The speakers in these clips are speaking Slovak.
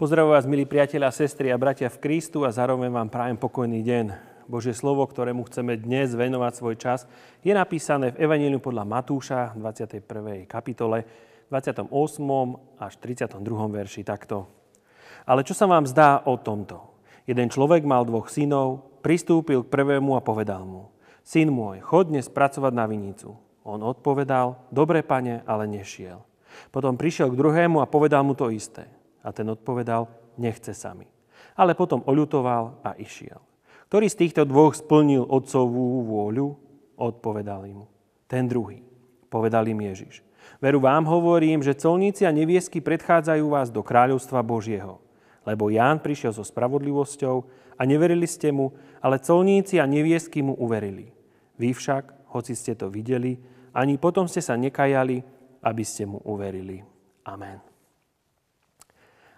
Pozdravujem vás, milí priatelia, sestry a bratia v Kristu a zároveň vám prajem pokojný deň. Božie slovo, ktorému chceme dnes venovať svoj čas, je napísané v Evangeliu podľa Matúša 21. kapitole 28. až 32. verši takto. Ale čo sa vám zdá o tomto? Jeden človek mal dvoch synov, pristúpil k prvému a povedal mu, Syn môj, chod dnes pracovať na vinicu. On odpovedal, dobre pane, ale nešiel. Potom prišiel k druhému a povedal mu to isté. A ten odpovedal, nechce sa mi. Ale potom oľutoval a išiel. Ktorý z týchto dvoch splnil otcovú vôľu? Odpovedal im. Ten druhý. Povedal im Ježiš. Veru vám hovorím, že colníci a neviesky predchádzajú vás do kráľovstva Božieho. Lebo Ján prišiel so spravodlivosťou a neverili ste mu, ale colníci a neviesky mu uverili. Vy však, hoci ste to videli, ani potom ste sa nekajali, aby ste mu uverili. Amen.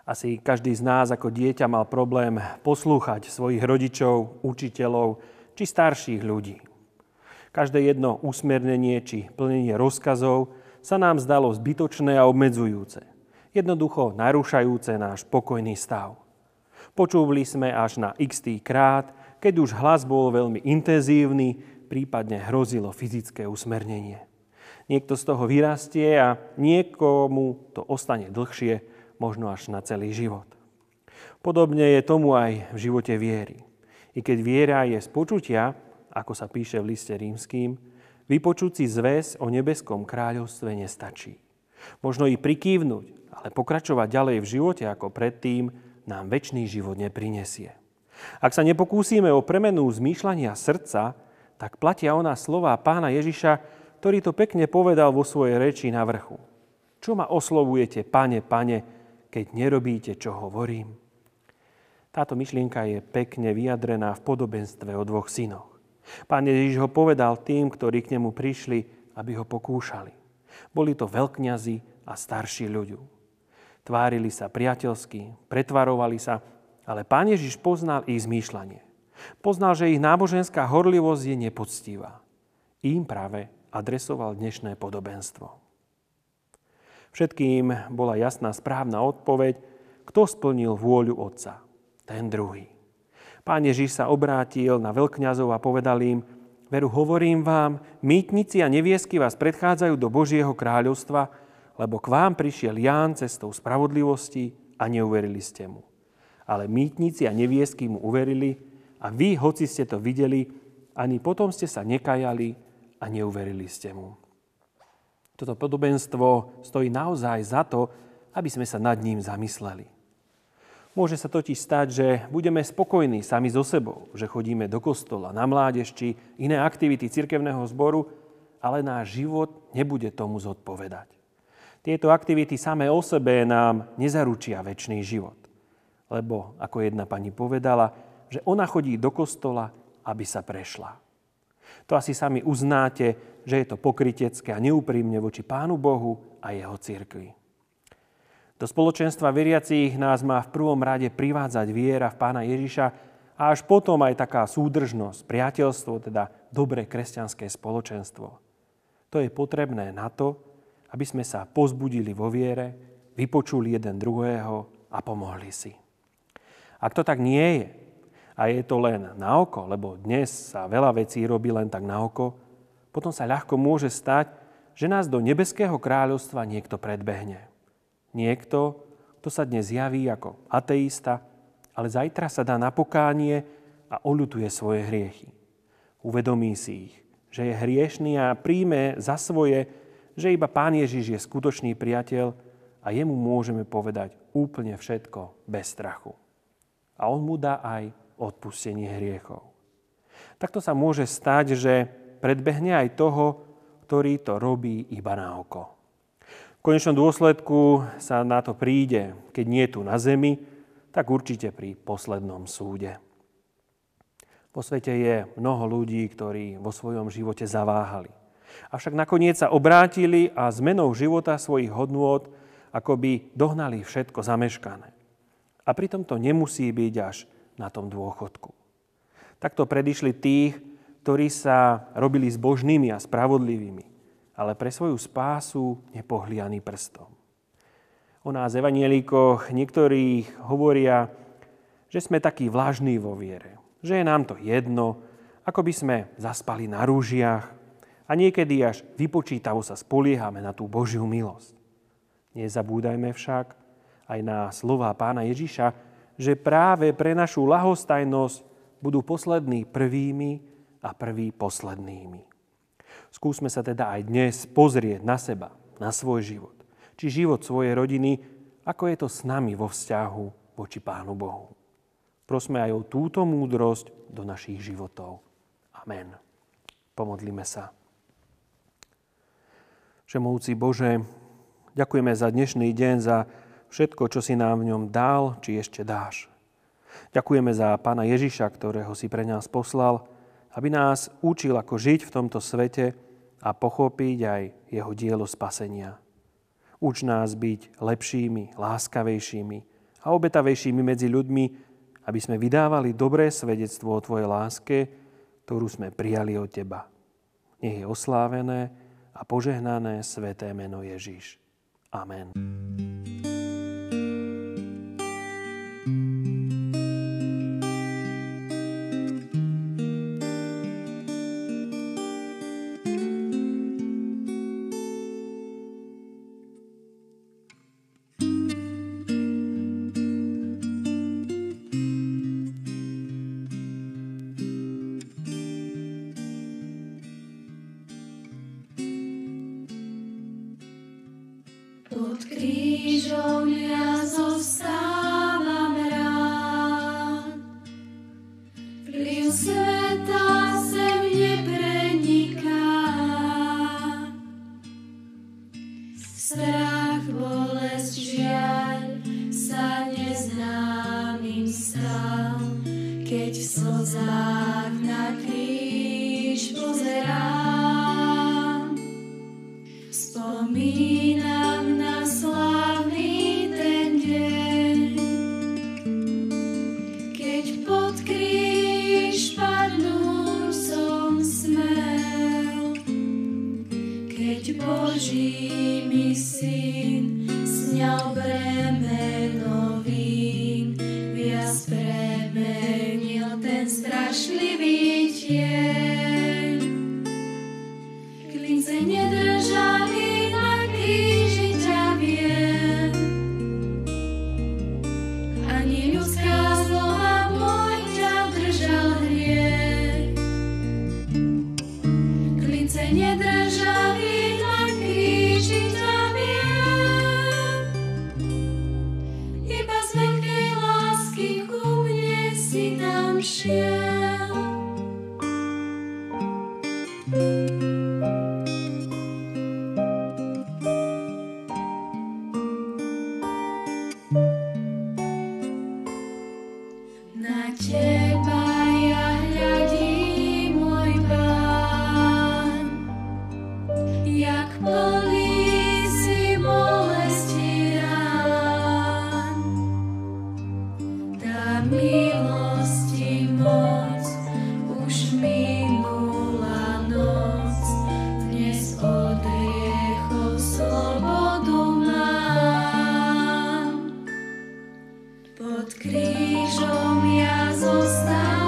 Asi každý z nás ako dieťa mal problém poslúchať svojich rodičov, učiteľov či starších ľudí. Každé jedno usmernenie či plnenie rozkazov sa nám zdalo zbytočné a obmedzujúce. Jednoducho narúšajúce náš pokojný stav. Počúvali sme až na x krát, keď už hlas bol veľmi intenzívny, prípadne hrozilo fyzické usmernenie. Niekto z toho vyrastie a niekomu to ostane dlhšie, možno až na celý život. Podobne je tomu aj v živote viery. I keď viera je z počutia, ako sa píše v liste rímským, vypočuť si zväz o nebeskom kráľovstve nestačí. Možno i prikývnuť, ale pokračovať ďalej v živote ako predtým nám väčší život neprinesie. Ak sa nepokúsime o premenu zmýšľania srdca, tak platia ona slova pána Ježiša, ktorý to pekne povedal vo svojej reči na vrchu. Čo ma oslovujete, pane, pane, keď nerobíte, čo hovorím? Táto myšlienka je pekne vyjadrená v podobenstve o dvoch synoch. Pán Ježiš ho povedal tým, ktorí k nemu prišli, aby ho pokúšali. Boli to veľkňazi a starší ľudia. Tvárili sa priateľsky, pretvarovali sa, ale pán Ježiš poznal ich zmýšľanie. Poznal, že ich náboženská horlivosť je nepoctivá. Im práve adresoval dnešné podobenstvo. Všetkým bola jasná správna odpoveď, kto splnil vôľu Otca. Ten druhý. Pán Ježiš sa obrátil na veľkňazov a povedal im, veru hovorím vám, mýtnici a neviesky vás predchádzajú do Božieho kráľovstva, lebo k vám prišiel Ján cestou spravodlivosti a neuverili ste mu. Ale mýtnici a neviesky mu uverili a vy, hoci ste to videli, ani potom ste sa nekajali a neuverili ste mu. Toto podobenstvo stojí naozaj za to, aby sme sa nad ním zamysleli. Môže sa totiž stať, že budeme spokojní sami so sebou, že chodíme do kostola, na mládež či iné aktivity cirkevného zboru, ale náš život nebude tomu zodpovedať. Tieto aktivity samé o sebe nám nezaručia väčší život. Lebo, ako jedna pani povedala, že ona chodí do kostola, aby sa prešla. To asi sami uznáte, že je to pokrytecké a neúprimne voči Pánu Bohu a jeho cirkvi. Do spoločenstva veriacich nás má v prvom rade privádzať viera v Pána Ježiša a až potom aj taká súdržnosť, priateľstvo, teda dobré kresťanské spoločenstvo. To je potrebné na to, aby sme sa pozbudili vo viere, vypočuli jeden druhého a pomohli si. Ak to tak nie je, a je to len na oko, lebo dnes sa veľa vecí robí len tak na oko, potom sa ľahko môže stať, že nás do nebeského kráľovstva niekto predbehne. Niekto, kto sa dnes javí ako ateista, ale zajtra sa dá na pokánie a oľutuje svoje hriechy. Uvedomí si ich, že je hriešný a príjme za svoje, že iba Pán Ježiš je skutočný priateľ a jemu môžeme povedať úplne všetko bez strachu. A on mu dá aj odpustenie hriechov. Takto sa môže stať, že predbehne aj toho, ktorý to robí iba na oko. V konečnom dôsledku sa na to príde, keď nie tu na zemi, tak určite pri poslednom súde. Po svete je mnoho ľudí, ktorí vo svojom živote zaváhali. Avšak nakoniec sa obrátili a zmenou života svojich hodnôt akoby dohnali všetko zameškané. A pritom to nemusí byť až na tom dôchodku. Takto predišli tých, ktorí sa robili zbožnými a spravodlivými, ale pre svoju spásu nepohli ani prstom. O nás evanielíkoch niektorí hovoria, že sme takí vlažní vo viere, že je nám to jedno, ako by sme zaspali na rúžiach a niekedy až vypočítavo sa spoliehame na tú Božiu milosť. Nezabúdajme však aj na slova pána Ježiša, že práve pre našu lahostajnosť budú poslední prvými a prví poslednými. Skúsme sa teda aj dnes pozrieť na seba, na svoj život či život svojej rodiny, ako je to s nami vo vzťahu voči Pánu Bohu. Prosme aj o túto múdrosť do našich životov. Amen. Pomodlíme sa. Všemovúci Bože, ďakujeme za dnešný deň, za všetko, čo si nám v ňom dal, či ešte dáš. Ďakujeme za Pána Ježiša, ktorého si pre nás poslal, aby nás učil, ako žiť v tomto svete a pochopiť aj jeho dielo spasenia. Uč nás byť lepšími, láskavejšími a obetavejšími medzi ľuďmi, aby sme vydávali dobré svedectvo o Tvojej láske, ktorú sme prijali od Teba. Nech je oslávené a požehnané sveté meno Ježíš. Amen. Boží mi bremeno vín, ten strašlivý tieň. Klince nedržali na kríži ťa viem. Ani ľudská Pod krížom ja zostávam